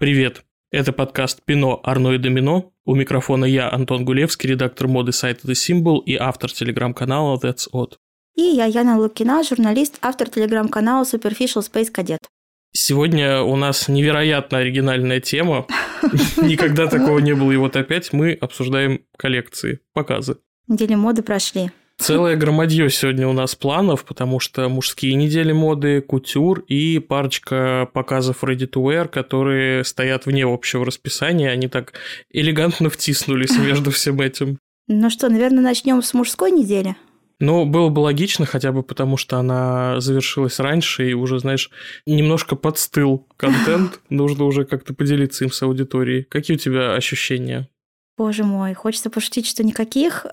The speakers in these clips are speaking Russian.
Привет! Это подкаст «Пино, Арно и Домино». У микрофона я, Антон Гулевский, редактор моды сайта The Symbol и автор телеграм-канала That's Odd. И я, Яна Лукина, журналист, автор телеграм-канала Superficial Space Cadet. Сегодня у нас невероятно оригинальная тема. Никогда такого не было, и вот опять мы обсуждаем коллекции, показы. Недели моды прошли. Целое громадье сегодня у нас планов, потому что мужские недели моды, кутюр и парочка показов ready to wear, которые стоят вне общего расписания. Они так элегантно втиснулись между всем этим. Ну что, наверное, начнем с мужской недели? Ну, было бы логично, хотя бы потому, что она завершилась раньше, и уже, знаешь, немножко подстыл контент. Нужно уже как-то поделиться им с аудиторией. Какие у тебя ощущения? Боже мой, хочется пошутить, что никаких.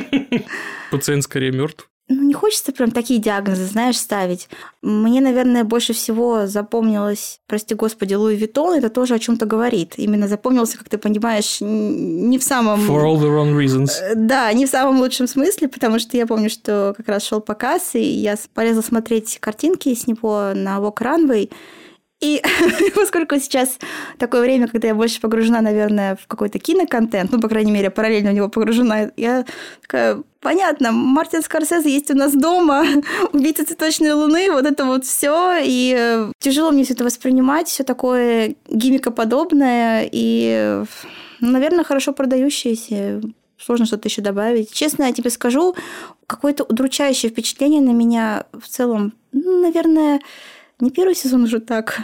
Пациент скорее мертв. Ну, не хочется прям такие диагнозы, знаешь, ставить. Мне, наверное, больше всего запомнилось, прости господи, Луи Виттон, это тоже о чем то говорит. Именно запомнился, как ты понимаешь, не в самом... For all the wrong reasons. Э, да, не в самом лучшем смысле, потому что я помню, что как раз шел показ, и я полезла смотреть картинки с него на Walk Runway, и поскольку сейчас такое время, когда я больше погружена, наверное, в какой-то киноконтент, ну, по крайней мере, параллельно в него погружена, я такая, понятно, Мартин Скорсезе есть у нас дома, убийца цветочной луны, вот это вот все, и э, тяжело мне все это воспринимать, все такое гимикоподобное и, ну, наверное, хорошо продающееся сложно что-то еще добавить. Честно, я тебе скажу, какое-то удручающее впечатление на меня в целом, ну, наверное, не первый сезон уже так.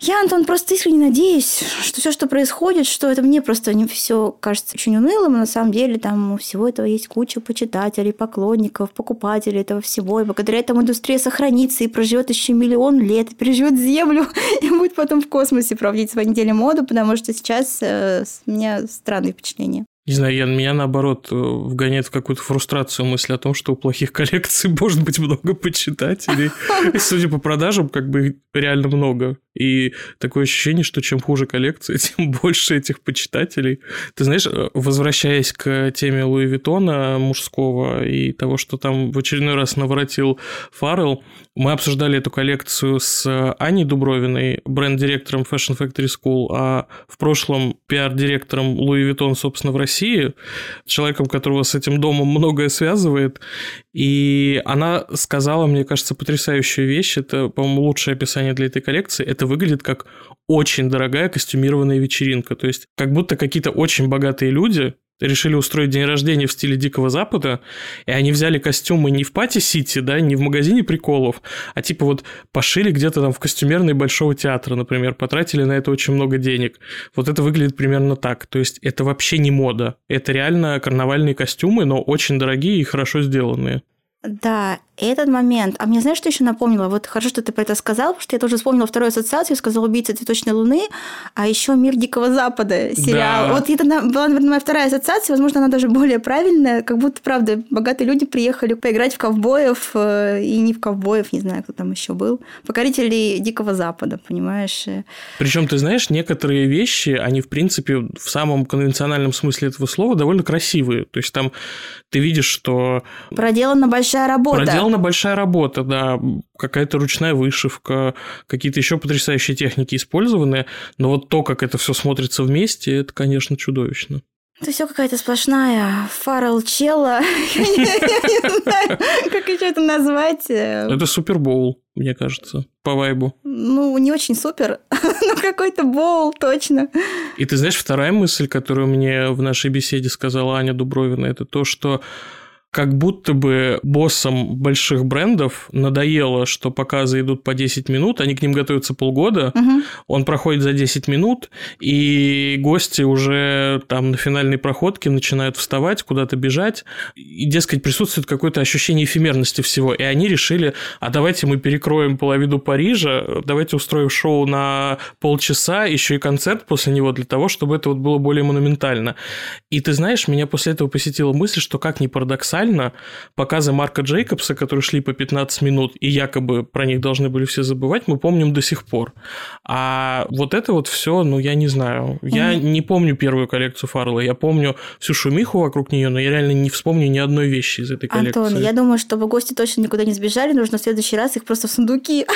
Я, Антон, просто искренне надеюсь, что все, что происходит, что это мне просто не все кажется очень унылым, а на самом деле там у всего этого есть куча почитателей, поклонников, покупателей этого всего, и благодаря этому индустрия сохранится и проживет еще миллион лет, и переживет Землю, и будет потом в космосе проводить свои недели моды, потому что сейчас э, у меня странные впечатления. Не знаю, я, меня наоборот э, вгоняет в какую-то фрустрацию мысль о том, что у плохих коллекций может быть много почитателей. И судя по продажам, как бы реально много. И такое ощущение, что чем хуже коллекция, тем больше этих почитателей. Ты знаешь, э, возвращаясь к теме Луи Виттона мужского и того, что там в очередной раз наворотил Фаррелл, мы обсуждали эту коллекцию с Аней Дубровиной, бренд-директором Fashion Factory School, а в прошлом пиар-директором Louis Vuitton, собственно, в России, человеком, которого с этим домом многое связывает. И она сказала, мне кажется, потрясающую вещь. Это, по-моему, лучшее описание для этой коллекции. Это выглядит как очень дорогая костюмированная вечеринка. То есть, как будто какие-то очень богатые люди решили устроить день рождения в стиле Дикого Запада, и они взяли костюмы не в Party City, да, не в магазине приколов, а типа вот пошили где-то там в костюмерной Большого театра, например, потратили на это очень много денег. Вот это выглядит примерно так. То есть это вообще не мода. Это реально карнавальные костюмы, но очень дорогие и хорошо сделанные. Да, этот момент. А мне знаешь, что еще напомнило? Вот хорошо, что ты про это сказал, потому что я тоже вспомнила вторую ассоциацию, сказал «Убийца цветочной луны», а еще «Мир Дикого Запада» сериал. Да. Вот это была, наверное, моя вторая ассоциация, возможно, она даже более правильная, как будто, правда, богатые люди приехали поиграть в ковбоев, э, и не в ковбоев, не знаю, кто там еще был, покорителей Дикого Запада, понимаешь? Причем, ты знаешь, некоторые вещи, они, в принципе, в самом конвенциональном смысле этого слова довольно красивые. То есть там ты видишь, что... Проделана большая большая работа. Проделана большая работа, да. Какая-то ручная вышивка, какие-то еще потрясающие техники использованы. Но вот то, как это все смотрится вместе, это, конечно, чудовищно. Это все какая-то сплошная фаррел чела. Я не знаю, как еще это назвать. Это супербоул, мне кажется, по вайбу. Ну, не очень супер, но какой-то боул, точно. И ты знаешь, вторая мысль, которую мне в нашей беседе сказала Аня Дубровина, это то, что как будто бы боссам больших брендов надоело, что показы идут по 10 минут, они к ним готовятся полгода, угу. он проходит за 10 минут, и гости уже там на финальной проходке начинают вставать, куда-то бежать, и, дескать, присутствует какое-то ощущение эфемерности всего, и они решили, а давайте мы перекроем половину Парижа, давайте устроим шоу на полчаса, еще и концерт после него для того, чтобы это вот было более монументально. И ты знаешь, меня после этого посетила мысль, что как ни парадоксально, реально показы Марка Джейкобса, которые шли по 15 минут, и якобы про них должны были все забывать, мы помним до сих пор. А вот это вот все, ну, я не знаю. Я mm-hmm. не помню первую коллекцию Фаррелла, я помню всю шумиху вокруг нее, но я реально не вспомню ни одной вещи из этой коллекции. Антон, я думаю, чтобы гости точно никуда не сбежали, нужно в следующий раз их просто в сундуки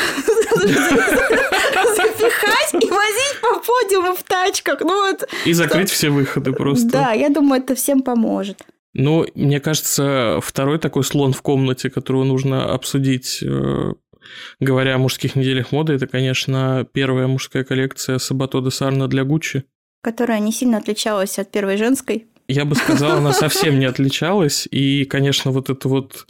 запихать и возить по подиуму в тачках. Ну, вот, и закрыть все выходы просто. Да, я думаю, это всем поможет. Ну, мне кажется, второй такой слон в комнате, которого нужно обсудить, э, говоря о мужских неделях моды, это, конечно, первая мужская коллекция Сабато де Сарна для Гуччи. Которая не сильно отличалась от первой женской. Я бы сказал, она совсем не отличалась. И, конечно, вот это вот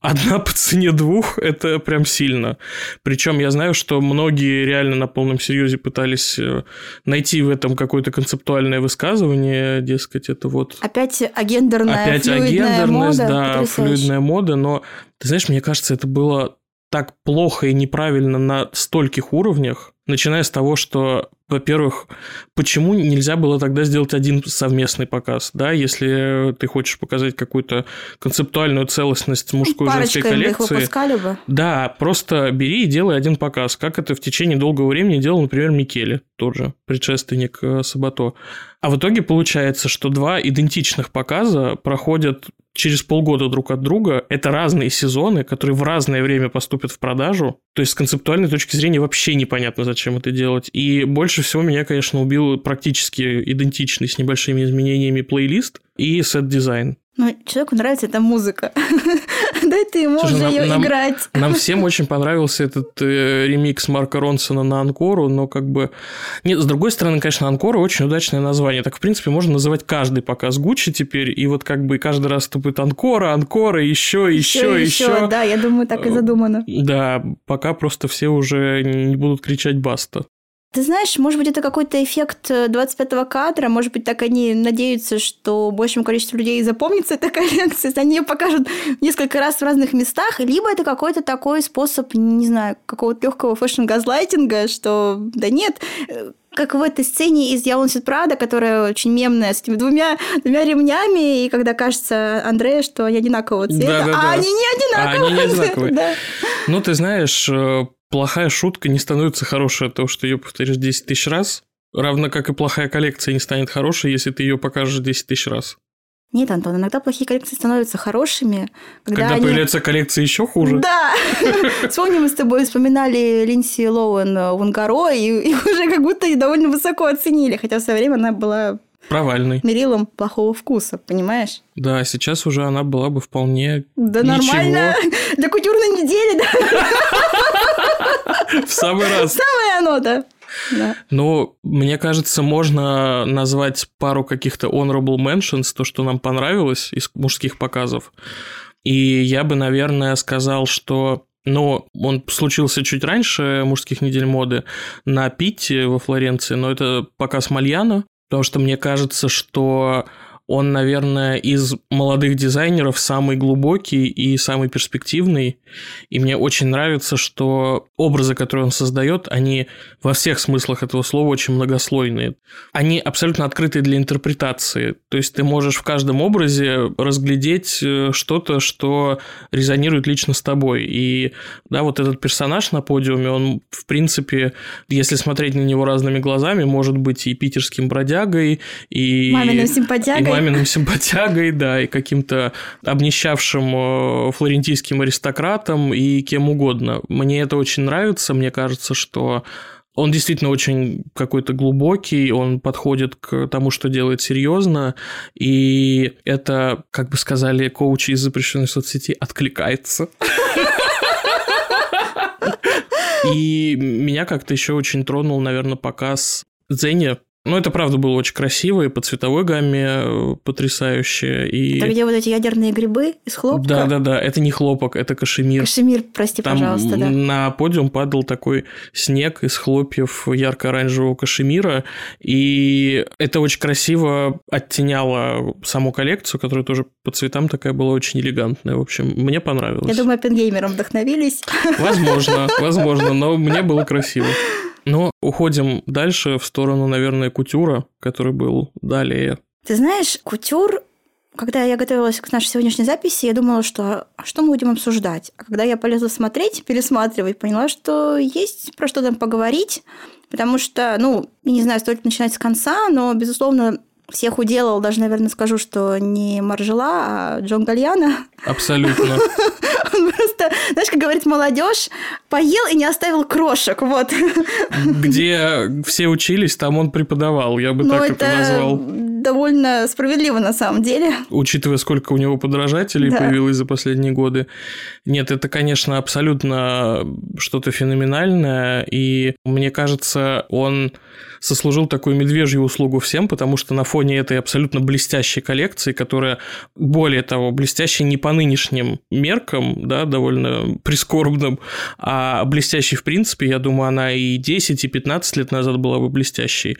одна по цене двух – это прям сильно. Причем я знаю, что многие реально на полном серьезе пытались э, найти в этом какое-то концептуальное высказывание, дескать, это вот... Опять агендерная, Опять агендерность, мода, да, потрясающе. флюидная мода, но, ты знаешь, мне кажется, это было так плохо и неправильно на стольких уровнях, начиная с того, что во-первых, почему нельзя было тогда сделать один совместный показ, да, если ты хочешь показать какую-то концептуальную целостность мужской и женской коллекции. Их бы. Да, просто бери и делай один показ, как это в течение долгого времени делал, например, Микеле, тот же предшественник э, Сабато. А в итоге получается, что два идентичных показа проходят через полгода друг от друга. Это разные сезоны, которые в разное время поступят в продажу. То есть с концептуальной точки зрения вообще непонятно, зачем это делать. И больше всего меня, конечно, убил практически идентичный с небольшими изменениями плейлист и сет-дизайн. Ну, человеку нравится эта музыка. Дай ты ему Слушай, уже нам, ее нам, играть. Нам всем очень понравился этот э, ремикс Марка Ронсона на Анкору, но как бы... Нет, с другой стороны, конечно, Анкора очень удачное название. Так, в принципе, можно называть каждый показ Гуччи теперь, и вот как бы каждый раз это будет Анкора, Анкора, еще, еще, еще. еще. Да, я думаю, так и задумано. Да, пока просто все уже не будут кричать «баста». Ты знаешь, может быть, это какой-то эффект 25-го э, кадра, может быть, так они надеются, что большему количеству людей запомнится эта коллекция, если они ее покажут несколько раз в разных местах, либо это какой-то такой способ, не знаю, какого-то легкого fashion-газлайтинга, что да нет, э, как в этой сцене из «Я Прада», которая очень мемная, с этими двумя, двумя ремнями, и когда кажется Андрее, что они одинакового цвета, да, да, а да. они не одинаковые. А они не одинаковые. да. Ну, ты знаешь, э, плохая шутка не становится хорошей от того, что ее повторишь 10 тысяч раз, равно как и плохая коллекция не станет хорошей, если ты ее покажешь 10 тысяч раз. Нет, Антон, иногда плохие коллекции становятся хорошими, когда, когда они... появляется коллекция еще хуже. Да. Вспомним, мы с тобой вспоминали Линси Лоуэн в Ангаро, и, и уже как будто довольно высоко оценили, хотя в свое время она была Провальный. Мерилом плохого вкуса, понимаешь? Да, сейчас уже она была бы вполне Да ничего. нормально. Для кутюрной недели, да. В самый раз. Самое оно, да. Да. Но мне кажется, можно назвать пару каких-то honorable mentions, то, что нам понравилось из мужских показов. И я бы, наверное, сказал, что но он случился чуть раньше мужских недель моды на Питте во Флоренции, но это показ Мальяна, Потому что мне кажется, что он, наверное, из молодых дизайнеров самый глубокий и самый перспективный. И мне очень нравится, что образы, которые он создает, они во всех смыслах этого слова очень многослойные. Они абсолютно открыты для интерпретации. То есть ты можешь в каждом образе разглядеть э, что-то, что резонирует лично с тобой. И да, вот этот персонаж на подиуме, он, в принципе, если смотреть на него разными глазами, может быть и питерским бродягой, и... Маминым симпатягой. И маминым симпатягой, да, и каким-то обнищавшим э, флорентийским аристократом и кем угодно. Мне это очень нравится, мне кажется, что он действительно очень какой-то глубокий, он подходит к тому, что делает серьезно, и это, как бы сказали коучи из запрещенной соцсети, откликается. И меня как-то еще очень тронул, наверное, показ Зеня ну, это правда было очень красиво и по цветовой гамме э, потрясающе. И... Это где вот эти ядерные грибы из хлопка? Да, да, да. Это не хлопок, это кашемир. Кашемир, прости, Там пожалуйста, да. На подиум падал такой снег из хлопьев ярко-оранжевого кашемира. И это очень красиво оттеняло саму коллекцию, которая тоже по цветам такая была очень элегантная. В общем, мне понравилось. Я думаю, пенгеймером вдохновились. Возможно, возможно, но мне было красиво. Но уходим дальше в сторону, наверное, кутюра, который был далее. Ты знаешь, кутюр когда я готовилась к нашей сегодняшней записи, я думала, что а что мы будем обсуждать. А когда я полезла смотреть, пересматривать, поняла, что есть про что там поговорить, потому что, ну, я не знаю, стоит начинать с конца, но, безусловно, всех уделал, даже, наверное, скажу, что не Маржела, а Джон Гальяна. Абсолютно. Он просто, знаешь, как говорит молодежь, поел и не оставил крошек, вот. Где все учились, там он преподавал, я бы ну, так это, это назвал. довольно справедливо на самом деле. Учитывая, сколько у него подражателей да. появилось за последние годы. Нет, это, конечно, абсолютно что-то феноменальное, и мне кажется, он сослужил такую медвежью услугу всем, потому что на фоне этой абсолютно блестящей коллекции, которая, более того, блестящей не по нынешним меркам, да, довольно прискорбным, а блестящей в принципе, я думаю, она и 10, и 15 лет назад была бы блестящей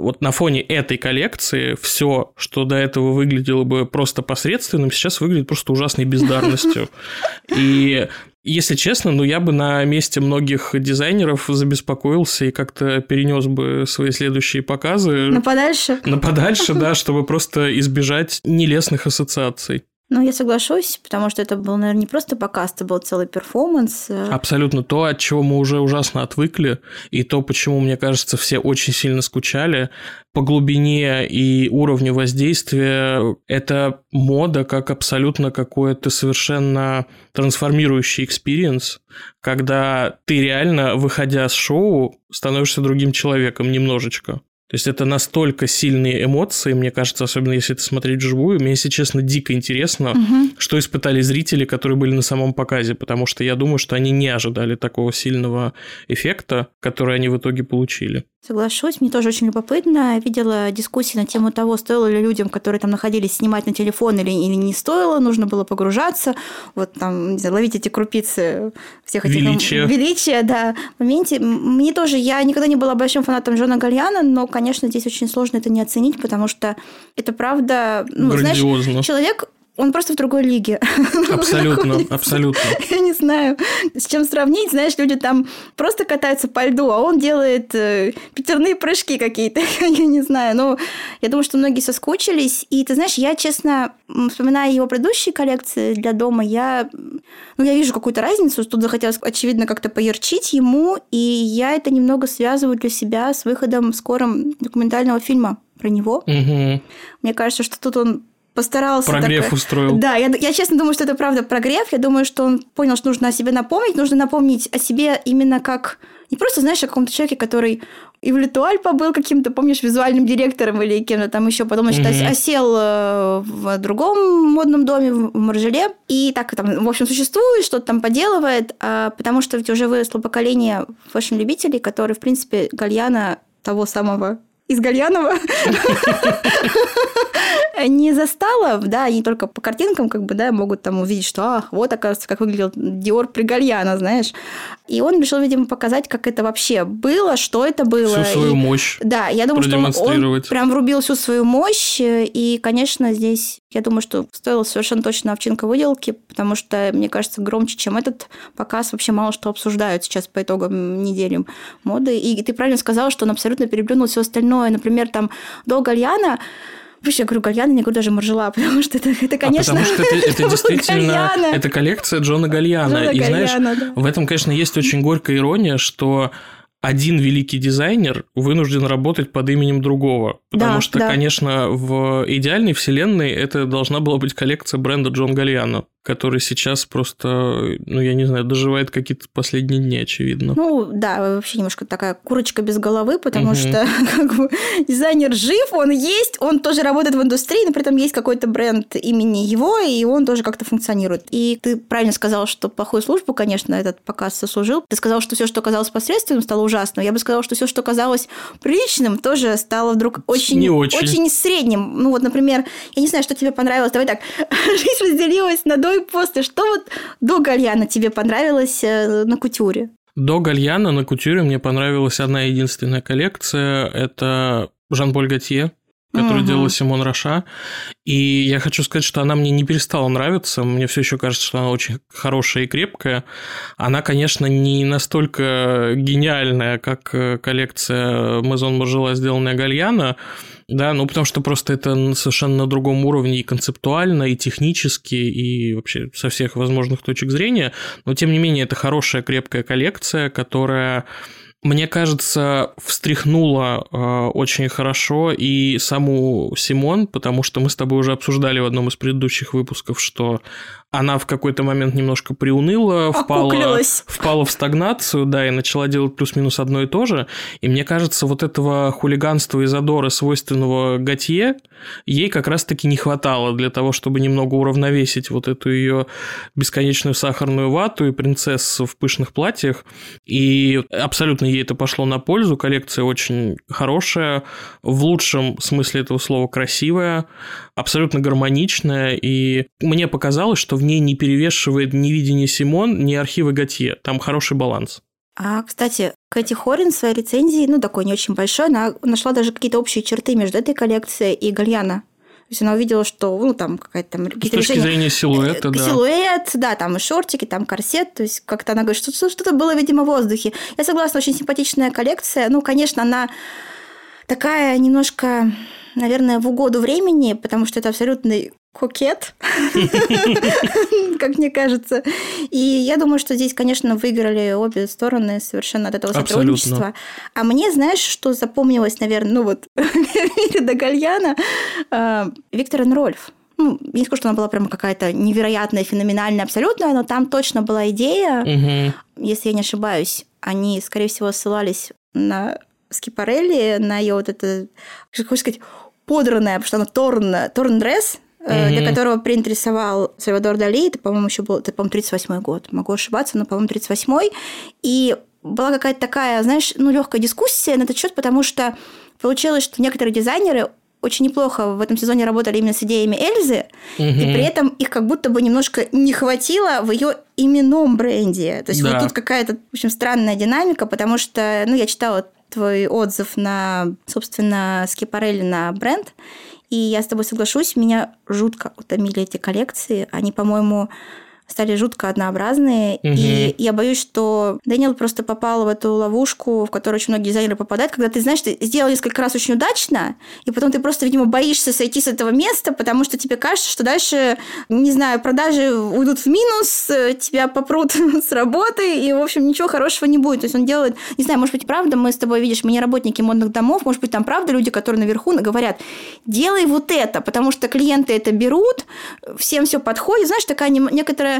вот на фоне этой коллекции все, что до этого выглядело бы просто посредственным, сейчас выглядит просто ужасной бездарностью. И если честно, ну я бы на месте многих дизайнеров забеспокоился и как-то перенес бы свои следующие показы. На подальше? На подальше, да, чтобы просто избежать нелестных ассоциаций. Ну, я соглашусь, потому что это был, наверное, не просто показ, это был целый перформанс. Абсолютно то, от чего мы уже ужасно отвыкли, и то, почему, мне кажется, все очень сильно скучали. По глубине и уровню воздействия это мода как абсолютно какой-то совершенно трансформирующий experience, когда ты реально, выходя с шоу, становишься другим человеком немножечко. То есть это настолько сильные эмоции, мне кажется, особенно если это смотреть вживую. Мне, если честно, дико интересно, угу. что испытали зрители, которые были на самом показе, потому что я думаю, что они не ожидали такого сильного эффекта, который они в итоге получили. Соглашусь, мне тоже очень любопытно. Видела дискуссии на тему того, стоило ли людям, которые там находились, снимать на телефон или, или не стоило, нужно было погружаться, вот там, не знаю, ловить эти крупицы всех этих... Величия. Величия, да. В моменте. Мне тоже, я никогда не была большим фанатом Джона Гальяна, но, конечно, здесь очень сложно это не оценить, потому что это правда... Ну, Грандиозно. знаешь, человек он просто в другой лиге. Абсолютно, абсолютно. Я не знаю, с чем сравнить. Знаешь, люди там просто катаются по льду, а он делает э, пятерные прыжки какие-то. я не знаю. Ну, я думаю, что многие соскучились. И ты знаешь, я, честно, вспоминая его предыдущие коллекции для дома, я, ну, я вижу какую-то разницу. Тут захотелось, очевидно, как-то поярчить ему. И я это немного связываю для себя с выходом скорым документального фильма про него. Угу. Мне кажется, что тут он постарался. Прогрев так... устроил. Да, я, я честно думаю, что это правда прогрев. Я думаю, что он понял, что нужно о себе напомнить. Нужно напомнить о себе именно как... Не просто, знаешь, о каком-то человеке, который и в Литуаль побыл каким-то, помнишь, визуальным директором или кем-то там еще, потом, значит, mm-hmm. осел э, в другом модном доме в Маржеле, и так там, в общем, существует, что-то там поделывает, а, потому что ведь уже выросло поколение фэшн-любителей, которые, в принципе, Гальяна того самого из Гальянова не застала, да, они только по картинкам как бы, да, могут там увидеть, что, ах, вот, оказывается, как выглядел Диор при Гальяна, знаешь. И он решил, видимо, показать, как это вообще было, что это было. Всю свою мощь. Да, я думаю, что он, он прям врубил всю свою мощь, и, конечно, здесь, я думаю, что стоило совершенно точно овчинка выделки, потому что, мне кажется, громче, чем этот показ, вообще мало что обсуждают сейчас по итогам недели моды. И ты правильно сказала, что он абсолютно переплюнул все остальное. Например, там до Гальяна Вообще, я говорю Гальяна, не говорю даже Маржела, потому что это, это конечно... А потому что это, это действительно... Это коллекция Джона Гальяна. Джона и знаешь, да. в этом, конечно, есть очень горькая ирония, что один великий дизайнер вынужден работать под именем другого. Потому да, что, да. конечно, в идеальной вселенной это должна была быть коллекция бренда Джон Гальяно который сейчас просто, ну, я не знаю, доживает какие-то последние дни, очевидно. Ну, да, вообще немножко такая курочка без головы, потому угу. что как бы, дизайнер жив, он есть, он тоже работает в индустрии, но при этом есть какой-то бренд имени его, и он тоже как-то функционирует. И ты правильно сказал, что плохую службу, конечно, этот показ сослужил. Ты сказал, что все, что казалось посредственным, стало ужасным. Я бы сказала, что все, что казалось приличным, тоже стало вдруг очень, не очень. очень средним. Ну, вот, например, я не знаю, что тебе понравилось. Давай так, жизнь разделилась на до и после. Что вот до Гальяна тебе понравилось э, на кутюре? До Гальяна на кутюре мне понравилась одна единственная коллекция. Это Жан-Поль Готье. Которую угу. делала Симон Роша. И я хочу сказать, что она мне не перестала нравиться. Мне все еще кажется, что она очень хорошая и крепкая. Она, конечно, не настолько гениальная, как э, коллекция Мазон Маржела, сделанная Гальяна, да, ну потому что просто это совершенно на другом уровне и концептуально, и технически, и вообще со всех возможных точек зрения. Но тем не менее, это хорошая, крепкая коллекция, которая мне кажется, встряхнула э, очень хорошо и саму Симон, потому что мы с тобой уже обсуждали в одном из предыдущих выпусков, что она в какой-то момент немножко приуныла, впала, впала в стагнацию, да, и начала делать плюс-минус одно и то же. И мне кажется, вот этого хулиганства и задора, свойственного Готье, ей как раз-таки не хватало для того, чтобы немного уравновесить вот эту ее бесконечную сахарную вату и принцессу в пышных платьях. И абсолютно ей это пошло на пользу. Коллекция очень хорошая, в лучшем смысле этого слова красивая, абсолютно гармоничная. И мне показалось, что в ней не перевешивает ни видение Симон, ни архивы Готье. Там хороший баланс. А, кстати, Кэти Хорин в своей рецензии, ну, такой не очень большой, она нашла даже какие-то общие черты между этой коллекцией и Гальяна. То есть она увидела, что, ну, там какая-то там... С точки решения... зрения силуэта, э, да. Силуэт, да, там и шортики, там корсет, то есть как-то она говорит, что что-то было, видимо, в воздухе. Я согласна, очень симпатичная коллекция. Ну, конечно, она такая немножко, наверное, в угоду времени, потому что это абсолютный кокет, как мне кажется. И я думаю, что здесь, конечно, выиграли обе стороны совершенно от этого сотрудничества. А мне, знаешь, что запомнилось, наверное, ну вот, до Гальяна, а, Виктор Энрольф. Ну, не скажу, что она была прямо какая-то невероятная, феноменальная, абсолютная, но там точно была идея, угу. если я не ошибаюсь, они, скорее всего, ссылались на Скипарелли, на ее вот это, хочешь сказать, подранное, потому что она торн, торн-дресс, mm-hmm. для которого принт рисовал Сальвадор Дали. Это, по-моему, еще был, это, по-моему, 38-й год. Могу ошибаться, но, по-моему, 38-й. И была какая-то такая, знаешь, ну, легкая дискуссия на этот счет, потому что получилось, что некоторые дизайнеры очень неплохо в этом сезоне работали именно с идеями Эльзы, угу. и при этом их как будто бы немножко не хватило в ее именном бренде. То есть да. вот тут какая-то, в общем, странная динамика, потому что, ну, я читала твой отзыв на, собственно, Скипарелли на бренд, и я с тобой соглашусь, меня жутко утомили эти коллекции. Они, по-моему, стали жутко однообразные. Угу. И я боюсь, что Дэниел просто попал в эту ловушку, в которую очень многие дизайнеры попадают, когда ты знаешь, ты сделал несколько раз очень удачно, и потом ты просто, видимо, боишься сойти с этого места, потому что тебе кажется, что дальше, не знаю, продажи уйдут в минус, тебя попрут с работы, и, в общем, ничего хорошего не будет. То есть он делает, не знаю, может быть, правда, мы с тобой видишь, мы не работники модных домов, может быть, там правда люди, которые наверху говорят, делай вот это, потому что клиенты это берут, всем все подходит. Знаешь, такая некоторая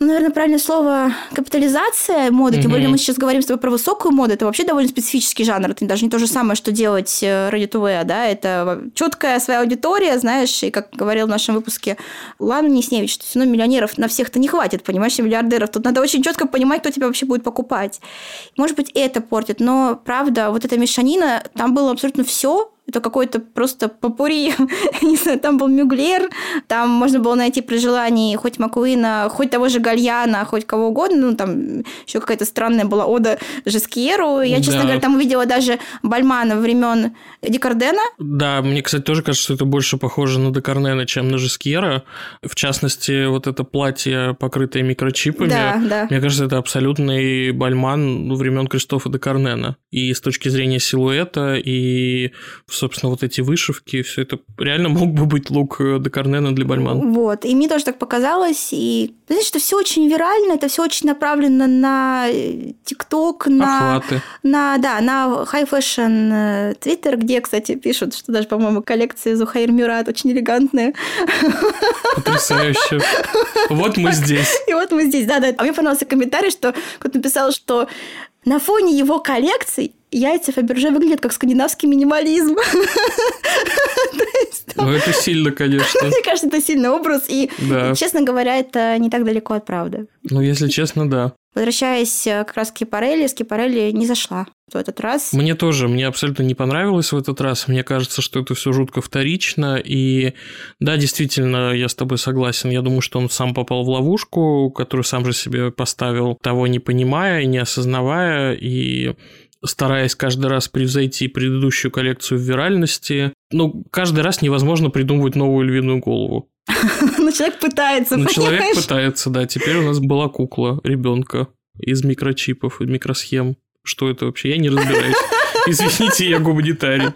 наверное, правильное слово капитализация моды. Тем более мы сейчас говорим с тобой про высокую моду. Это вообще довольно специфический жанр. Это даже не то же самое, что делать ради ТВ, да. Это четкая своя аудитория, знаешь, и как говорил в нашем выпуске Лана Несневич, что все равно миллионеров на всех-то не хватит, понимаешь, миллиардеров. Тут надо очень четко понимать, кто тебя вообще будет покупать. Может быть, это портит, но правда, вот эта мешанина, там было абсолютно все, это какой-то просто попури. не знаю, там был Мюглер, там можно было найти при желании хоть Макуина, хоть того же Гальяна, хоть кого угодно. Ну, там еще какая-то странная была ода Жескьеру. Я, честно да. говоря, там увидела даже Бальмана времен Декардена. Да, мне, кстати, тоже кажется, что это больше похоже на Декарнена, чем на Жескьера. В частности, вот это платье, покрытое микрочипами. Да, да. Мне кажется, это абсолютный Бальман времен Кристофа Декарнена. И с точки зрения силуэта, и собственно, вот эти вышивки, все это реально мог бы быть лук Декарнена для Бальман. Вот, и мне тоже так показалось, и знаешь, что все очень вирально, это все очень направлено на э, ТикТок, на, Охваты. на, да, на high fashion Twitter, где, кстати, пишут, что даже, по-моему, коллекции Зухаир Мюрат очень элегантные. Потрясающе. Вот мы здесь. И вот мы здесь, да-да. А мне понравился комментарий, что кто-то написал, что на фоне его коллекций яйца Фаберже выглядят как скандинавский минимализм. Ну, это сильно, конечно. Мне кажется, это сильный образ, и, честно говоря, это не так далеко от правды. Ну, если честно, да. Возвращаясь э, как раз к Скипарелли, Скипарелли не зашла в этот раз. Мне тоже, мне абсолютно не понравилось в этот раз. Мне кажется, что это все жутко вторично. И да, действительно, я с тобой согласен. Я думаю, что он сам попал в ловушку, которую сам же себе поставил, того не понимая и не осознавая. И стараясь каждый раз превзойти предыдущую коллекцию в виральности. ну, каждый раз невозможно придумывать новую львиную голову. Ну, человек пытается, Ну, человек пытается, да. Теперь у нас была кукла ребенка из микрочипов и микросхем. Что это вообще? Я не разбираюсь. Извините, я гуманитарий.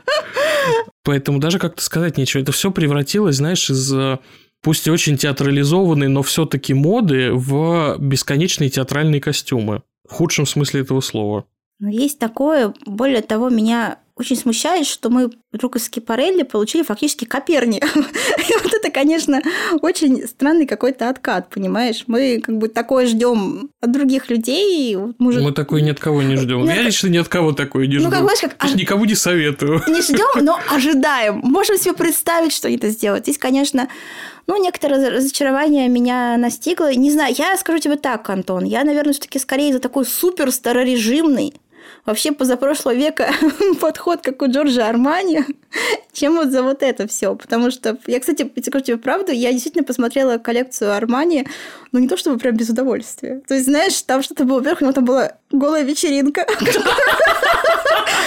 Поэтому даже как-то сказать нечего. Это все превратилось, знаешь, из э, пусть и очень театрализованной, но все-таки моды в бесконечные театральные костюмы. В худшем смысле этого слова. Но есть такое, более того, меня очень смущает, что мы вдруг из Скипарелли получили фактически Коперни. И вот это, конечно, очень странный какой-то откат, понимаешь? Мы как бы такое ждем от других людей. Мы, же... мы такой ни от кого не ждем. Нет... Я лично ни от кого такое не жду. Ну, как, знаешь, как... Я никому не советую. Не ждем, но ожидаем. Можем себе представить, что они это сделают. Здесь, конечно, ну, некоторое разочарование меня настигло. Не знаю, я скажу тебе так, Антон, я, наверное, все-таки скорее за такой супер старорежимный вообще позапрошлого века подход, как у Джорджа Армани, чем вот за вот это все. Потому что я, кстати, скажу тебе правду, я действительно посмотрела коллекцию Армани, но не то чтобы прям без удовольствия. То есть, знаешь, там что-то было но там была голая вечеринка.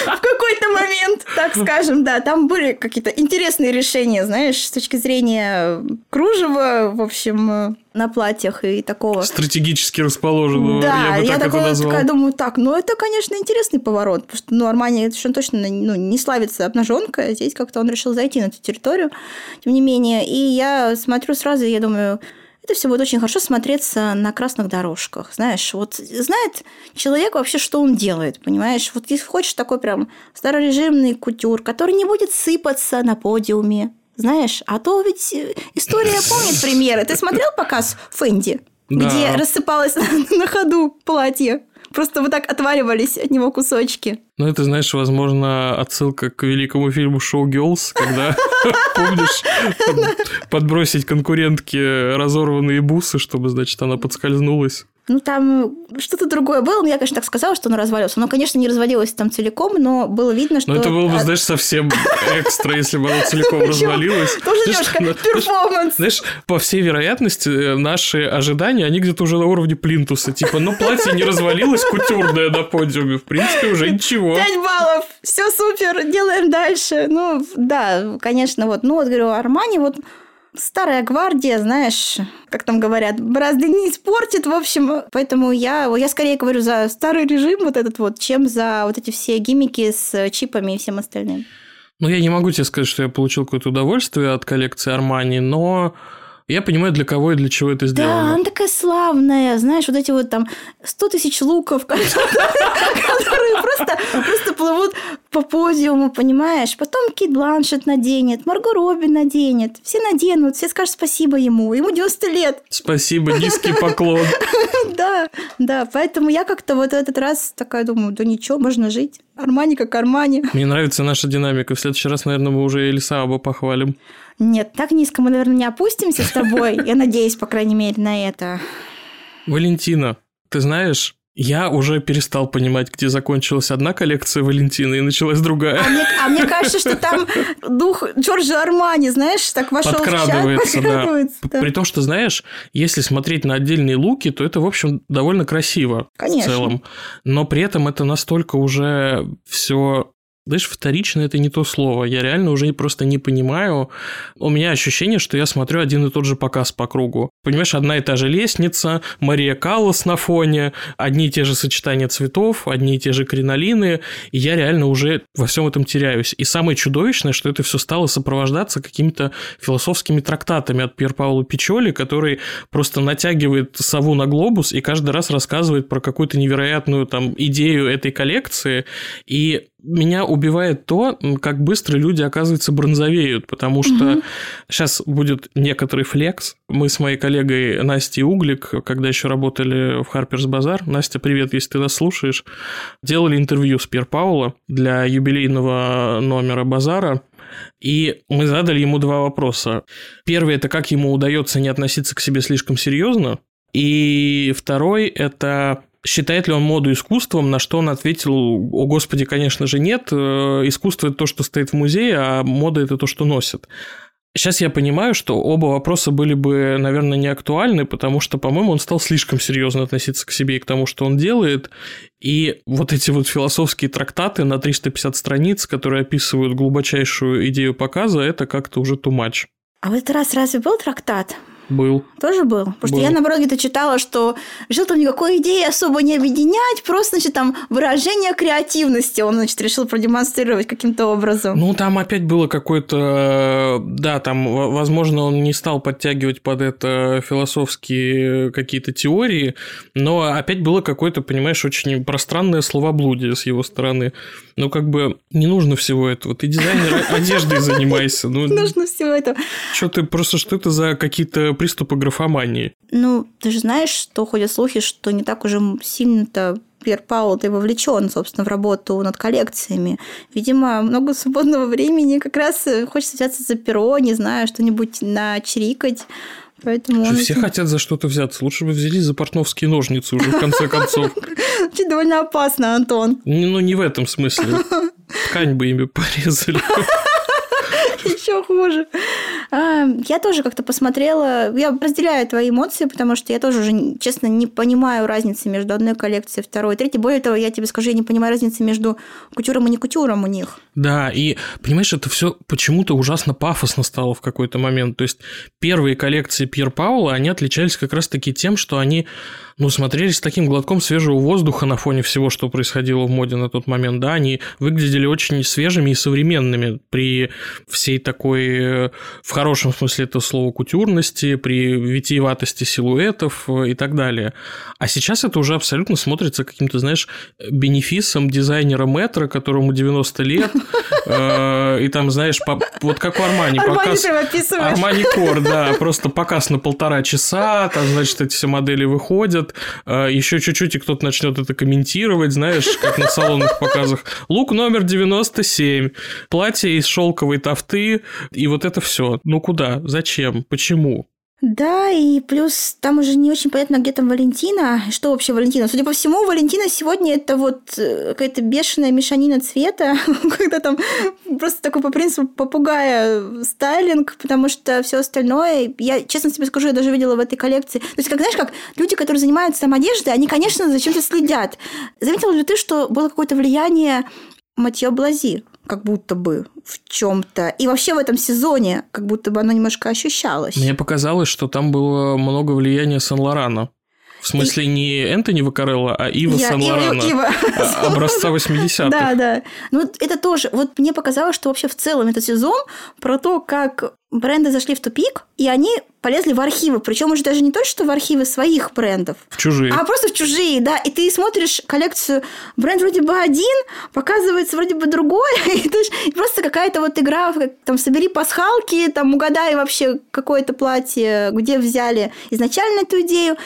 В какой-то момент, так скажем, да. Там были какие-то интересные решения, знаешь, с точки зрения кружева, в общем, на платьях и такого. Стратегически расположенного, да, я бы я так назвал. такая думаю, так, ну это, конечно, интересный поворот, потому что, ну, Армани совершенно точно ну, не славится обнаженка, здесь как-то он решил зайти на эту территорию, тем не менее, и я смотрю сразу, и я думаю, это все будет очень хорошо смотреться на красных дорожках. Знаешь, вот знает человек вообще, что он делает, понимаешь? Вот если хочешь такой прям старорежимный кутюр, который не будет сыпаться на подиуме, знаешь, а то ведь история помнит примеры. Ты смотрел показ Фэнди? Да. Где рассыпалось на ходу платье? Просто вот так отваливались от него кусочки. Ну, это, знаешь, возможно, отсылка к великому фильму «Шоу Girls», когда, помнишь, подбросить конкурентке разорванные бусы, чтобы, значит, она подскользнулась. Ну, там что-то другое было. Ну, я, конечно, так сказала, что оно развалилось. Оно, конечно, не развалилось там целиком, но было видно, что... Ну, это было бы, знаешь, совсем экстра, если бы оно целиком развалилось. Тоже немножко перформанс. Знаешь, по всей вероятности, наши ожидания, они где-то уже на уровне плинтуса. Типа, ну, платье не развалилось, кутюрное на подиуме. В принципе, уже ничего. Пять баллов! Все супер, делаем дальше. Ну, да, конечно, вот. Ну, вот, говорю, Армани, вот старая гвардия, знаешь, как там говорят, бразды не испортит, в общем. Поэтому я, я скорее говорю за старый режим вот этот вот, чем за вот эти все гиммики с чипами и всем остальным. Ну, я не могу тебе сказать, что я получил какое-то удовольствие от коллекции Армани, но я понимаю, для кого и для чего это сделано. Да, она такая славная, знаешь, вот эти вот там 100 тысяч луков, которые просто, плывут по подиуму, понимаешь? Потом Кит Бланшет наденет, Марго Робби наденет. Все наденут, все скажут спасибо ему. Ему 90 лет. Спасибо, низкий поклон. Да, да, поэтому я как-то вот этот раз такая думаю, да ничего, можно жить. Армани как Армани. Мне нравится наша динамика. В следующий раз, наверное, мы уже Элиса оба похвалим. Нет, так низко мы, наверное, не опустимся с тобой. Я надеюсь, по крайней мере, на это. Валентина, ты знаешь, я уже перестал понимать, где закончилась одна коллекция Валентины и началась другая. А мне, а мне кажется, что там дух Джорджа Армани, знаешь, так вошел подкрадывается, в чат, подкрадывается да. да. При том, что, знаешь, если смотреть на отдельные луки, то это, в общем, довольно красиво Конечно. в целом. Но при этом это настолько уже все знаешь, вторично это не то слово. Я реально уже просто не понимаю. У меня ощущение, что я смотрю один и тот же показ по кругу. Понимаешь, одна и та же лестница, Мария Каллас на фоне, одни и те же сочетания цветов, одни и те же кринолины, и я реально уже во всем этом теряюсь. И самое чудовищное, что это все стало сопровождаться какими-то философскими трактатами от Пьер Паула Пичоли, который просто натягивает сову на глобус и каждый раз рассказывает про какую-то невероятную там идею этой коллекции. И меня убивает то, как быстро люди, оказывается, бронзовеют, потому что угу. сейчас будет некоторый флекс. Мы с моей коллегой Настей Углик, когда еще работали в Харперс Базар, Настя, привет, если ты нас слушаешь, делали интервью с Пьер Паула для юбилейного номера Базара, и мы задали ему два вопроса. Первый – это как ему удается не относиться к себе слишком серьезно, и второй – это Считает ли он моду искусством, на что он ответил, о господи, конечно же нет, э, искусство это то, что стоит в музее, а мода это то, что носит. Сейчас я понимаю, что оба вопроса были бы, наверное, не актуальны, потому что, по-моему, он стал слишком серьезно относиться к себе и к тому, что он делает. И вот эти вот философские трактаты на 350 страниц, которые описывают глубочайшую идею показа, это как-то уже much. А в этот раз разве был трактат? Был. Тоже был? Потому был. что я, наоборот, где-то читала, что решил там никакой идеи особо не объединять, просто, значит, там выражение креативности он, значит, решил продемонстрировать каким-то образом. Ну, там опять было какое-то... Да, там, возможно, он не стал подтягивать под это философские какие-то теории, но опять было какое-то, понимаешь, очень пространное словоблудие с его стороны. Ну, как бы не нужно всего этого. Ты дизайнер одежды занимайся. Ну, нужно всего этого. Что ты просто, что это за какие-то приступы графомании? Ну, ты же знаешь, что ходят слухи, что не так уже сильно-то Пьер Паул ты вовлечен, собственно, в работу над коллекциями. Видимо, много свободного времени как раз хочется взяться за перо, не знаю, что-нибудь начрикать. Поэтому он... Все хотят за что-то взяться. Лучше бы взялись за портновские ножницы уже, в конце концов. Это довольно опасно, Антон. Ну, не в этом смысле. Ткань бы ими порезали. Еще хуже. Я тоже как-то посмотрела. Я разделяю твои эмоции, потому что я тоже уже, честно, не понимаю разницы между одной коллекцией, второй, третьей. Более того, я тебе скажу, я не понимаю разницы между кутюром и не кутюром у них. Да, и понимаешь, это все почему-то ужасно пафосно стало в какой-то момент. То есть первые коллекции Пьер Паула, они отличались как раз-таки тем, что они ну, смотрелись таким глотком свежего воздуха на фоне всего, что происходило в моде на тот момент, да, они выглядели очень свежими и современными при всей такой, э, в хорошем смысле этого слова, кутюрности, при витиеватости силуэтов э, и так далее. А сейчас это уже абсолютно смотрится каким-то, знаешь, бенефисом дизайнера метро, которому 90 лет, э, и там, знаешь, вот как у Армани, показ... Армани Кор, да, просто показ на полтора часа, там, значит, эти все модели выходят, выйдет, а, еще чуть-чуть и кто-то начнет это комментировать, знаешь, как на салонных показах. Лук номер 97, платье из шелковой тафты, и вот это все. Ну куда? Зачем? Почему? Да, и плюс там уже не очень понятно, где там Валентина. Что вообще Валентина? Судя по всему, Валентина сегодня это вот э, какая-то бешеная мешанина цвета, когда там просто такой по принципу попугая стайлинг, потому что все остальное, я честно тебе скажу, я даже видела в этой коллекции. То есть, как знаешь, как люди, которые занимаются там одеждой, они, конечно, зачем-то следят. Заметила ли ты, что было какое-то влияние Матье Блази как будто бы в чем-то. И вообще в этом сезоне как будто бы оно немножко ощущалось. Мне показалось, что там было много влияния Сан-Лорана. В смысле, и... не Энтони Вакарелла, а Ива Я... Сан-Лорана. Ива, Ива. Образца 80-х. Да, да. Ну, это тоже... Вот мне показалось, что вообще в целом этот сезон про то, как бренды зашли в тупик, и они полезли в архивы. Причем уже даже не то, что в архивы своих брендов. В чужие. А просто в чужие, да. И ты смотришь коллекцию, бренд вроде бы один, показывается вроде бы другой. И просто какая-то вот игра, там, собери пасхалки, там, угадай вообще какое-то платье, где взяли изначально эту идею.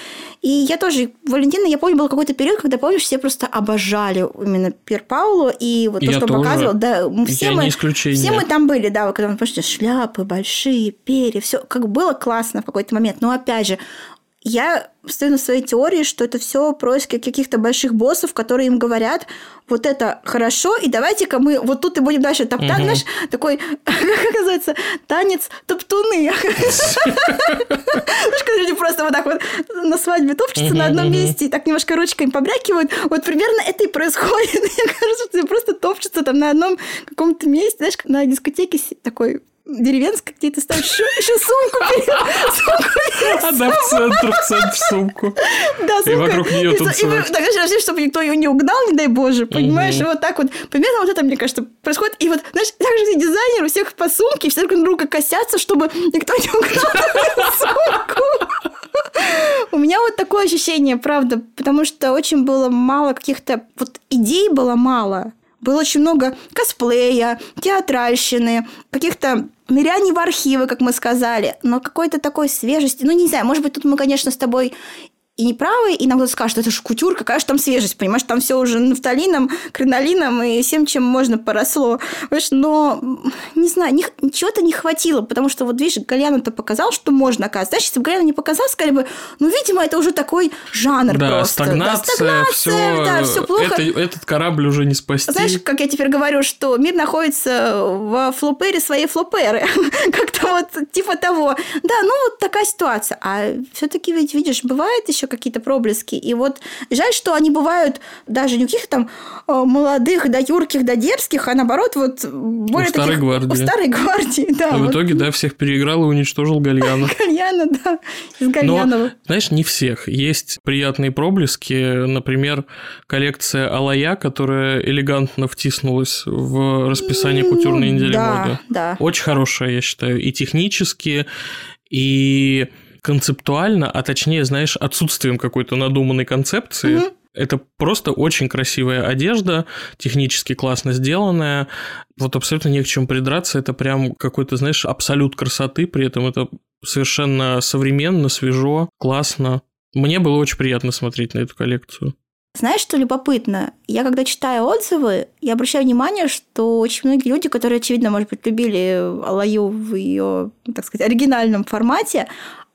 И я тоже, Валентина, я помню, был какой-то период, когда, помнишь, все просто обожали именно Пьер Пауло, и вот то, я что тоже. показывал, да, все я мы, все мы там были, да, когда мы, помните, шляпы большие, перья, все как было классно в какой-то момент, но опять же, я стою на своей теории, что это все происки каких-то больших боссов, которые им говорят, вот это хорошо, и давайте-ка мы вот тут и будем дальше топтать, угу. знаешь, такой, как называется, танец топтуны. Знаешь, когда люди просто вот так вот на свадьбе топчутся на одном месте и так немножко ручками побрякивают, вот примерно это и происходит. Мне кажется, что просто топчутся там на одном каком-то месте, знаешь, на дискотеке такой деревенская, где ты ставишь еще сумку. Она в центр, в центр сумку. Да, сумка. И вокруг нее танцевать. Вообще, чтобы никто ее не угнал, не дай боже, понимаешь? И вот так вот, примерно вот это, мне кажется, происходит. И вот, знаешь, так же дизайнер, у всех по сумке, все друг друга косятся, чтобы никто не угнал сумку. У меня вот такое ощущение, правда, потому что очень было мало каких-то... Вот идей было мало. Было очень много косплея, театральщины, каких-то ныряний в архивы, как мы сказали, но какой-то такой свежести. Ну, не знаю, может быть, тут мы, конечно, с тобой и неправы, и нам кто-то скажет, это же кутюр, какая же там свежесть, понимаешь, там все уже нафталином, кринолином и всем, чем можно поросло. Понимаешь? Но, не знаю, не, чего-то не хватило, потому что, вот видишь, Гальян-то показал, что можно, оказывается. Знаешь, если бы Гальян не показал, сказали бы, ну, видимо, это уже такой жанр да, просто. Стагнация, да, стагнация, все, да, все плохо. Это, этот корабль уже не спасти. Знаешь, как я теперь говорю, что мир находится в флопере своей флоперы. Как-то вот типа того. Да, ну вот такая ситуация. А все-таки ведь, видишь, бывает еще какие-то проблески. И вот жаль, что они бывают даже не у каких там э, молодых, да юрких, да дерзких, а наоборот вот более у старой таких... гвардии. У старой гвардии, да. А вот. в итоге, да, всех переиграл и уничтожил Гальяна. Гальяна, да, из Но, Гальянова. знаешь, не всех. Есть приятные проблески. Например, коллекция Алая, которая элегантно втиснулась в расписание кутюрной недели да, моды. Да, Очень хорошая, я считаю, и технически, и концептуально, а точнее, знаешь, отсутствием какой-то надуманной концепции. Мгм. Это просто очень красивая одежда, технически классно сделанная. Вот абсолютно не к чему придраться. Это прям какой-то, знаешь, абсолют красоты. При этом это совершенно современно, свежо, классно. Мне было очень приятно смотреть на эту коллекцию. Знаешь, что любопытно? Я когда читаю отзывы, я обращаю внимание, что очень многие люди, которые, очевидно, может быть, любили Алаю в ее, так сказать, оригинальном формате,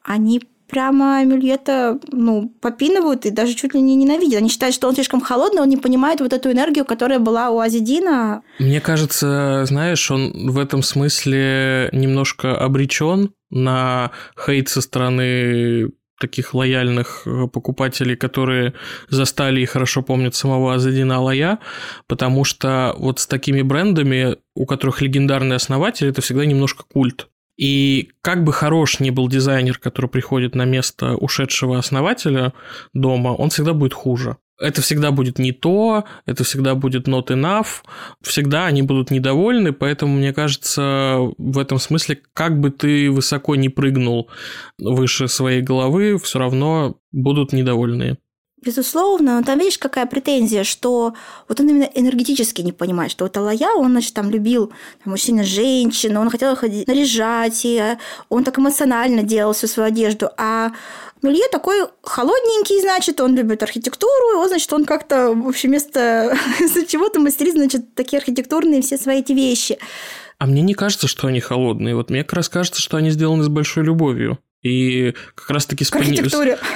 они прямо Мюльета, ну, попинывают и даже чуть ли не ненавидят. Они считают, что он слишком холодный, он не понимает вот эту энергию, которая была у Азидина. Мне кажется, знаешь, он в этом смысле немножко обречен на хейт со стороны таких лояльных э, покупателей, которые застали и хорошо помнят самого Азадина Алая, потому что вот с такими брендами, у которых легендарный основатель, это всегда немножко культ. И как бы хорош ни был дизайнер, который приходит на место ушедшего основателя дома, он всегда будет хуже. Это всегда будет не то, это всегда будет not enough, всегда они будут недовольны, поэтому, мне кажется, в этом смысле, как бы ты высоко не прыгнул выше своей головы, все равно будут недовольны. Безусловно, но там видишь, какая претензия, что вот он именно энергетически не понимает, что вот Алая, он, значит, там любил там, очень сильно женщин, он хотел их наряжать, и он так эмоционально делал всю свою одежду, а Мелье такой холодненький, значит, он любит архитектуру, и он, значит, он как-то, в общем, вместо чего-то мастерит, значит, такие архитектурные все свои эти вещи. А мне не кажется, что они холодные. Вот мне как раз кажется, что они сделаны с большой любовью. И как раз-таки с, пони...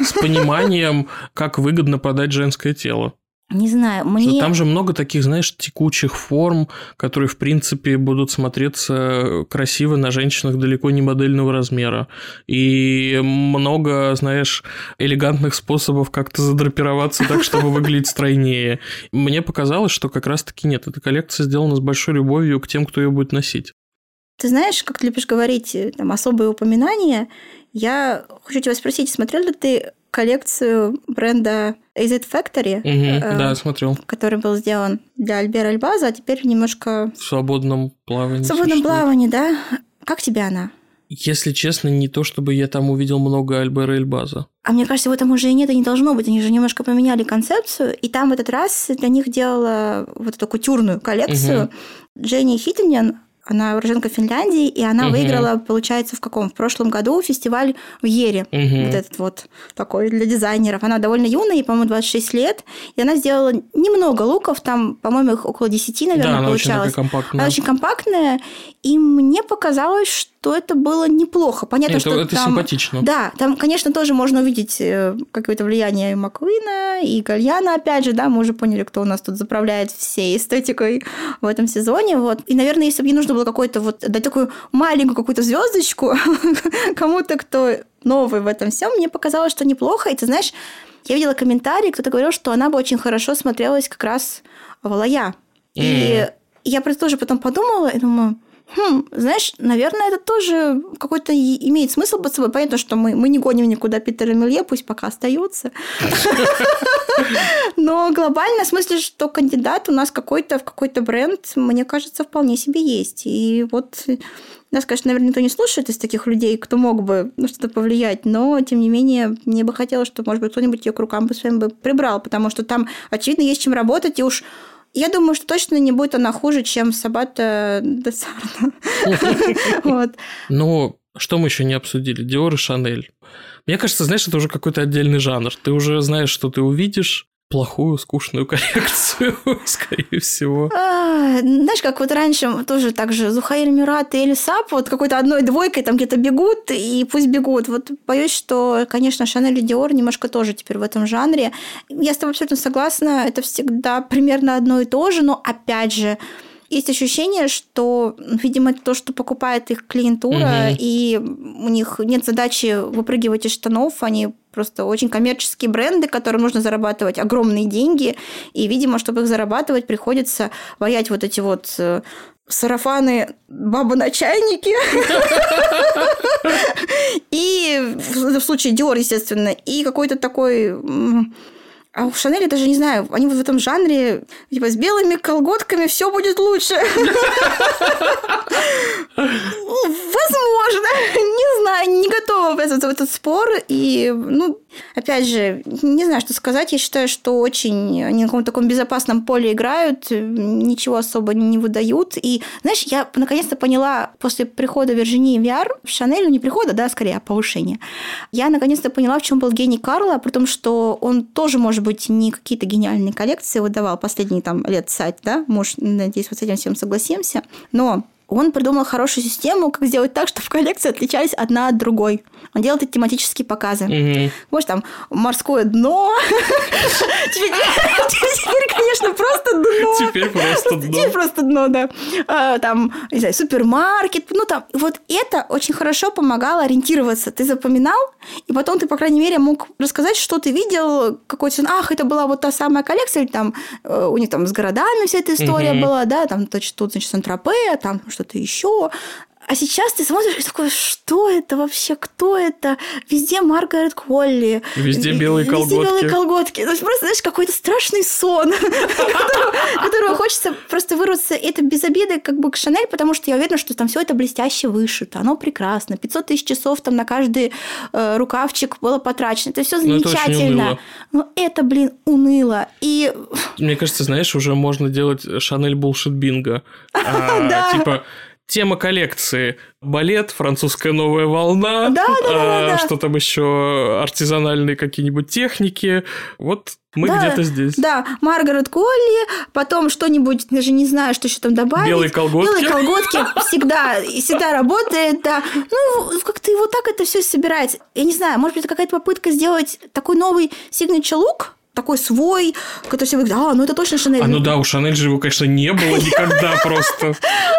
с, пониманием, как выгодно подать женское тело. Не знаю, мне... Там же много таких, знаешь, текучих форм, которые, в принципе, будут смотреться красиво на женщинах далеко не модельного размера. И много, знаешь, элегантных способов как-то задрапироваться так, чтобы выглядеть стройнее. Мне показалось, что как раз-таки нет. Эта коллекция сделана с большой любовью к тем, кто ее будет носить. Ты знаешь, как ты любишь говорить, там, особые упоминания. Я хочу тебя спросить, смотрел ли ты коллекцию бренда Is It Factory, угу, э, да, смотрел. который был сделан для Альбера Альбаза, а теперь немножко... В свободном плавании. В свободном плавании, да. Как тебе она? Если честно, не то, чтобы я там увидел много Альбера Эльбаза. А мне кажется, в этом уже и нет, и не должно быть. Они же немножко поменяли концепцию. И там в этот раз для них делала вот эту кутюрную коллекцию угу. Дженни Хиттинен, она уроженка Финляндии, и она угу. выиграла, получается, в каком? В прошлом году фестиваль в Ере. Угу. Вот этот вот такой для дизайнеров. Она довольно юная, ей, по-моему, 26 лет. И она сделала немного луков, там, по-моему, их около 10, наверное, да, она получалось. Очень компактная. Она очень компактная. И мне показалось, что это было неплохо. Понятно, это, что это там... симпатично. Да, там, конечно, тоже можно увидеть э, какое-то влияние Маквина, и Гальяна, опять же, да, мы уже поняли, кто у нас тут заправляет всей эстетикой в этом сезоне, вот. И, наверное, если бы мне нужно было какой-то вот дать такую маленькую какую-то звездочку кому-то, кто новый в этом всем, мне показалось, что неплохо. И ты знаешь, я видела комментарии, кто-то говорил, что она бы очень хорошо смотрелась как раз в Алая. И я тоже потом подумала и думаю, Хм, знаешь, наверное, это тоже какой-то имеет смысл под собой. Понятно, что мы, мы не гоним никуда Питера Мелье, пусть пока остается. Но глобально, в смысле, что кандидат у нас какой-то в какой-то бренд, мне кажется, вполне себе есть. И вот нас, конечно, наверное, никто не слушает из таких людей, кто мог бы на что-то повлиять, но, тем не менее, мне бы хотелось, чтобы, может быть, кто-нибудь ее к рукам бы своим бы прибрал, потому что там, очевидно, есть чем работать, и уж я думаю, что точно не будет она хуже, чем Сабата Десарна. Ну, что мы еще не обсудили? Диор и Шанель. Мне кажется, знаешь, это уже какой-то отдельный жанр. Ты уже знаешь, что ты увидишь, плохую, скучную коллекцию, скорее всего. А, знаешь, как вот раньше тоже так же Зухаиль Мюрат и Элисап вот какой-то одной двойкой там где-то бегут, и пусть бегут. Вот боюсь, что, конечно, Шанель и Диор немножко тоже теперь в этом жанре. Я с тобой абсолютно согласна, это всегда примерно одно и то же, но опять же, есть ощущение, что, видимо, это то, что покупает их клиентура, угу. и у них нет задачи выпрыгивать из штанов, они просто очень коммерческие бренды, которым нужно зарабатывать огромные деньги, и, видимо, чтобы их зарабатывать, приходится ваять вот эти вот э, сарафаны баба на чайнике. И в случае Диор, естественно, и какой-то такой а у Шанели даже не знаю, они в этом жанре, типа, с белыми колготками все будет лучше. Возможно, не знаю, не готова ввязываться в этот спор. И, ну, опять же, не знаю, что сказать. Я считаю, что очень они на каком-то таком безопасном поле играют, ничего особо не выдают. И, знаешь, я наконец-то поняла после прихода Виржинии VR в Шанель, ну, не прихода, да, скорее, а повышения, я наконец-то поняла, в чем был гений Карла, при том, что он тоже может быть, не какие-то гениальные коллекции выдавал последние там лет сать, да, может, надеюсь, вот с этим всем согласимся, но он придумал хорошую систему, как сделать так, чтобы коллекции отличались одна от другой. Он делает эти тематические показы. Угу. Может, там морское дно. Теперь, конечно, просто дно. Теперь просто дно. Теперь просто дно, да. А, там, не знаю, супермаркет. Ну, там, вот это очень хорошо помогало ориентироваться. Ты запоминал, и потом ты, по крайней мере, мог рассказать, что ты видел, какой-то, ах, это была вот та самая коллекция, или там э, у них там с городами вся эта история была, да, там тут, значит, Сент-Тропе, там что-то еще. А сейчас ты смотришь и такой, что это вообще, кто это? Везде Маргарет Колли. Везде белые колготки. Везде белые колготки. То есть просто, знаешь, какой-то страшный сон, которого хочется просто вырваться. Это без обиды как бы к Шанель, потому что я уверена, что там все это блестяще вышито. Оно прекрасно. 500 тысяч часов там на каждый э, рукавчик было потрачено. Это все ну, замечательно. Но это, блин, уныло. И... Мне кажется, знаешь, уже можно делать Шанель булшит бинго. А, типа Тема коллекции балет, французская новая волна, да, да, да, да, что там еще артизанальные какие-нибудь техники. Вот мы да, где-то здесь. Да, Маргарет Колли, потом что-нибудь, даже не знаю, что еще там добавить. Белые колготки. Белые колготки всегда, всегда работает, да. Ну, как-то и вот так это все собирается. Я не знаю, может быть, это какая-то попытка сделать такой новый signature look, такой свой, который все говорят, а, ну это точно Шанель. А ну да, у Шанель же его, конечно, не было никогда просто.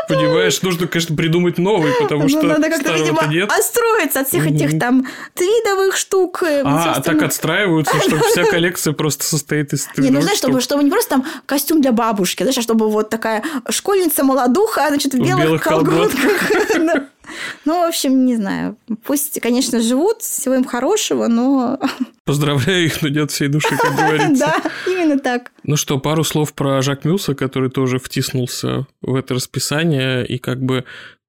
Понимаешь, нужно, конечно, придумать новый, потому ну, что надо как-то, видимо, отстроиться от всех этих там твидовых штук. Э, а, так отстраиваются, что вся коллекция просто состоит из Не, ну знаешь, чтобы, чтобы не просто там костюм для бабушки, знаешь, а чтобы вот такая школьница-молодуха, значит, в белых колготках. Ну, в общем, не знаю. Пусть, конечно, живут, всего им хорошего, но... Поздравляю их, но нет всей души, как говорится. Да, именно так. Ну что, пару слов про Жак Мюса, который тоже втиснулся в это расписание и как бы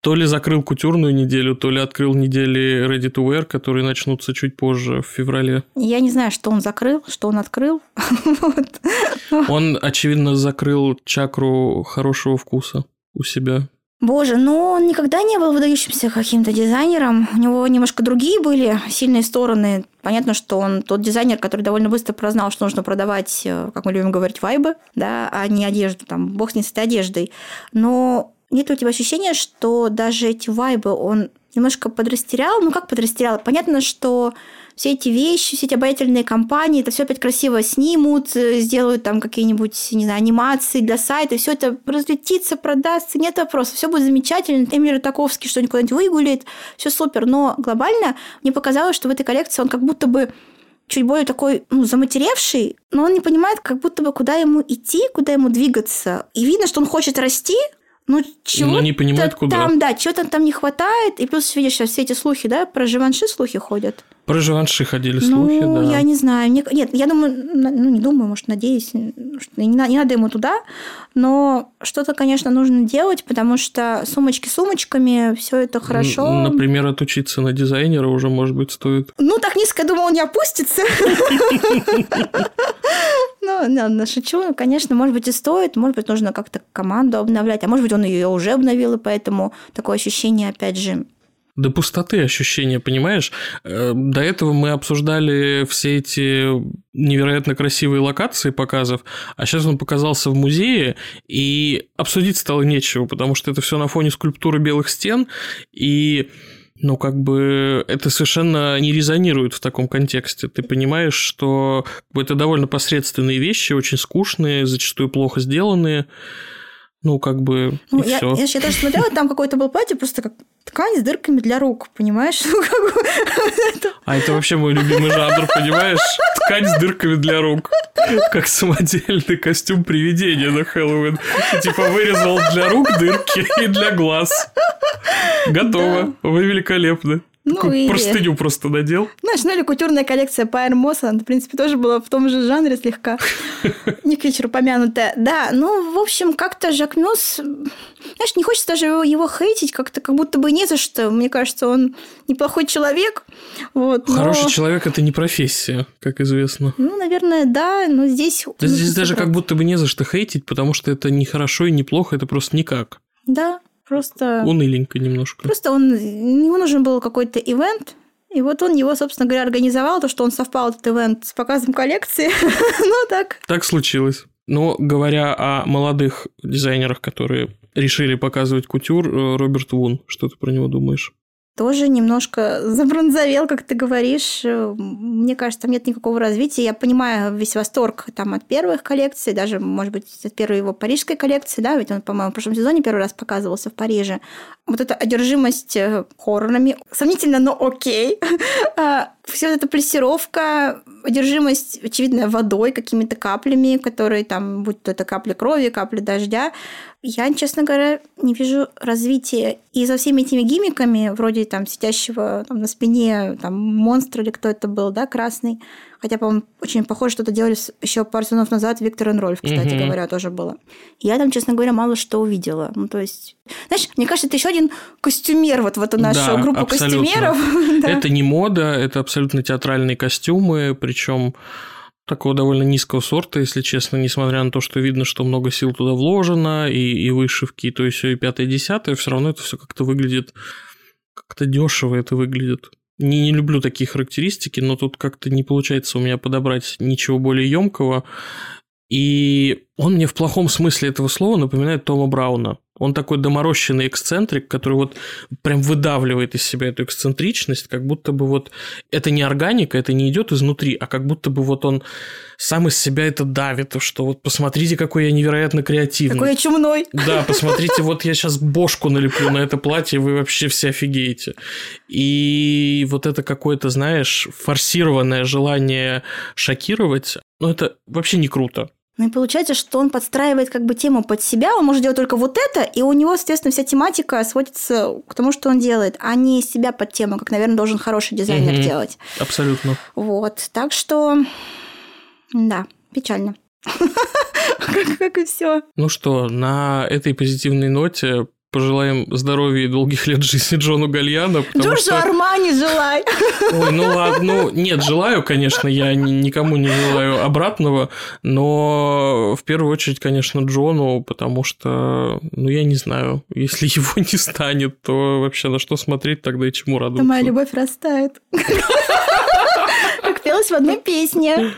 то ли закрыл кутюрную неделю, то ли открыл недели Ready to Wear, которые начнутся чуть позже, в феврале. Я не знаю, что он закрыл, что он открыл. Он, очевидно, закрыл чакру хорошего вкуса у себя. Боже, ну он никогда не был выдающимся каким-то дизайнером. У него немножко другие были сильные стороны. Понятно, что он тот дизайнер, который довольно быстро прознал, что нужно продавать, э, как мы любим говорить, вайбы, да, а не одежду. Там, бог с ней с этой одеждой. Но нет у тебя ощущения, что даже эти вайбы он немножко подрастерял? Ну, как подрастерял? Понятно, что все эти вещи, все эти обаятельные компании, это все опять красиво снимут, э, сделают там какие-нибудь, не знаю, анимации для сайта, все это разлетится, продастся, нет вопросов, все будет замечательно, Эмир Таковский что-нибудь куда-нибудь выгуляет, все супер, но глобально мне показалось, что в этой коллекции он как будто бы чуть более такой, ну, заматеревший, но он не понимает, как будто бы, куда ему идти, куда ему двигаться. И видно, что он хочет расти, ну, чего Но не понимает, куда. Там, да, чего-то там не хватает. И плюс, видишь, сейчас все эти слухи, да, про Живанши слухи ходят. Про Живанши ходили слухи, ну, да. я не знаю. Нет, я думаю, ну, не думаю, может, надеюсь, что не, не надо ему туда, но что-то, конечно, нужно делать, потому что сумочки сумочками, все это хорошо. Например, отучиться на дизайнера уже, может быть, стоит. Ну, так низко, он не опустится. Ну, ладно, шучу. Конечно, может быть, и стоит. Может быть, нужно как-то команду обновлять. А может быть, он ее уже обновил, и поэтому такое ощущение, опять же, до пустоты ощущение, понимаешь? Э, до этого мы обсуждали все эти невероятно красивые локации показов, а сейчас он показался в музее, и обсудить стало нечего, потому что это все на фоне скульптуры белых стен, и ну, как бы это совершенно не резонирует в таком контексте. Ты понимаешь, что это довольно посредственные вещи, очень скучные, зачастую плохо сделанные. Ну, как бы, ну, и я, все. Я, я даже смотрела, там какое-то было платье, просто как ткань с дырками для рук, понимаешь? Ну, как бы. А это вообще мой любимый жанр, понимаешь? Ткань с дырками для рук. Как самодельный костюм привидения на Хэллоуин. Типа вырезал для рук дырки и для глаз. Готово. Да. Вы великолепны. Ну, и... Простыню просто надел. Знаешь, ну или кутюрная коллекция Пайер Мосса, она, в принципе, тоже была в том же жанре слегка. Не к вечеру помянутая. Да, ну, в общем, как-то Жак Мюс... Знаешь, не хочется даже его, его хейтить, как-то как будто бы не за что. Мне кажется, он неплохой человек. Вот, но... Хороший человек – это не профессия, как известно. Ну, наверное, да, но здесь... Да, здесь даже как будто бы не за что хейтить, потому что это не хорошо и не плохо, это просто никак. Да, Просто... Уныленько немножко. Просто он... Ему нужен был какой-то ивент, и вот он его, собственно говоря, организовал, то, что он совпал этот ивент с показом коллекции. ну, так. Так случилось. Но говоря о молодых дизайнерах, которые решили показывать кутюр, э, Роберт Вун, что ты про него думаешь? Тоже немножко забронзовел, как ты говоришь. Мне кажется, там нет никакого развития. Я понимаю весь восторг там от первых коллекций, даже, может быть, от первой его парижской коллекции, да, ведь он, по-моему, в прошлом сезоне первый раз показывался в Париже. Вот эта одержимость э, хоррорами, сомнительно, но окей. Вся эта плессировка, одержимость, очевидно, водой, какими-то каплями, которые там, будь то это капли крови, капли дождя, я, честно говоря, не вижу развития. И за всеми этими гимиками, вроде там сидящего там, на спине там, монстра или кто это был, да, красный, хотя, по-моему, очень похоже, что-то делали еще пару сезонов назад, Виктор Энрольф, кстати угу. говоря, тоже было. Я там, честно говоря, мало что увидела. Ну, то есть, знаешь, мне кажется, это еще один костюмер вот в эту нашу да, группу абсолютно. костюмеров. Это не мода, это абсолютно театральные костюмы, причем такого довольно низкого сорта, если честно, несмотря на то, что видно, что много сил туда вложено, и, и вышивки, то есть все и пятое, и десятое, все равно это все как-то выглядит, как-то дешево это выглядит. Не, не люблю такие характеристики, но тут как-то не получается у меня подобрать ничего более емкого. И он мне в плохом смысле этого слова напоминает Тома Брауна. Он такой доморощенный эксцентрик, который вот прям выдавливает из себя эту эксцентричность, как будто бы вот это не органика, это не идет изнутри, а как будто бы вот он сам из себя это давит, что вот посмотрите, какой я невероятно креативный. Какой я чумной. Да, посмотрите, вот я сейчас бошку налеплю на это платье, вы вообще все офигеете. И вот это какое-то, знаешь, форсированное желание шокировать, ну это вообще не круто. Ну и получается, что он подстраивает как бы тему под себя, он может делать только вот это, и у него, соответственно, вся тематика сводится к тому, что он делает, а не себя под тему, как, наверное, должен хороший дизайнер угу. делать. Абсолютно. Вот, так что, да, печально. Как и все. Ну что, на этой позитивной ноте пожелаем здоровья и долгих лет жизни Джону Гальяно. Джорджу что... Армани желай. Ой, ну ладно, ну нет, желаю, конечно, я никому не желаю обратного, но в первую очередь, конечно, Джону, потому что, ну я не знаю, если его не станет, то вообще на что смотреть тогда и чему радоваться? моя любовь растает. Как пелось в одной песне.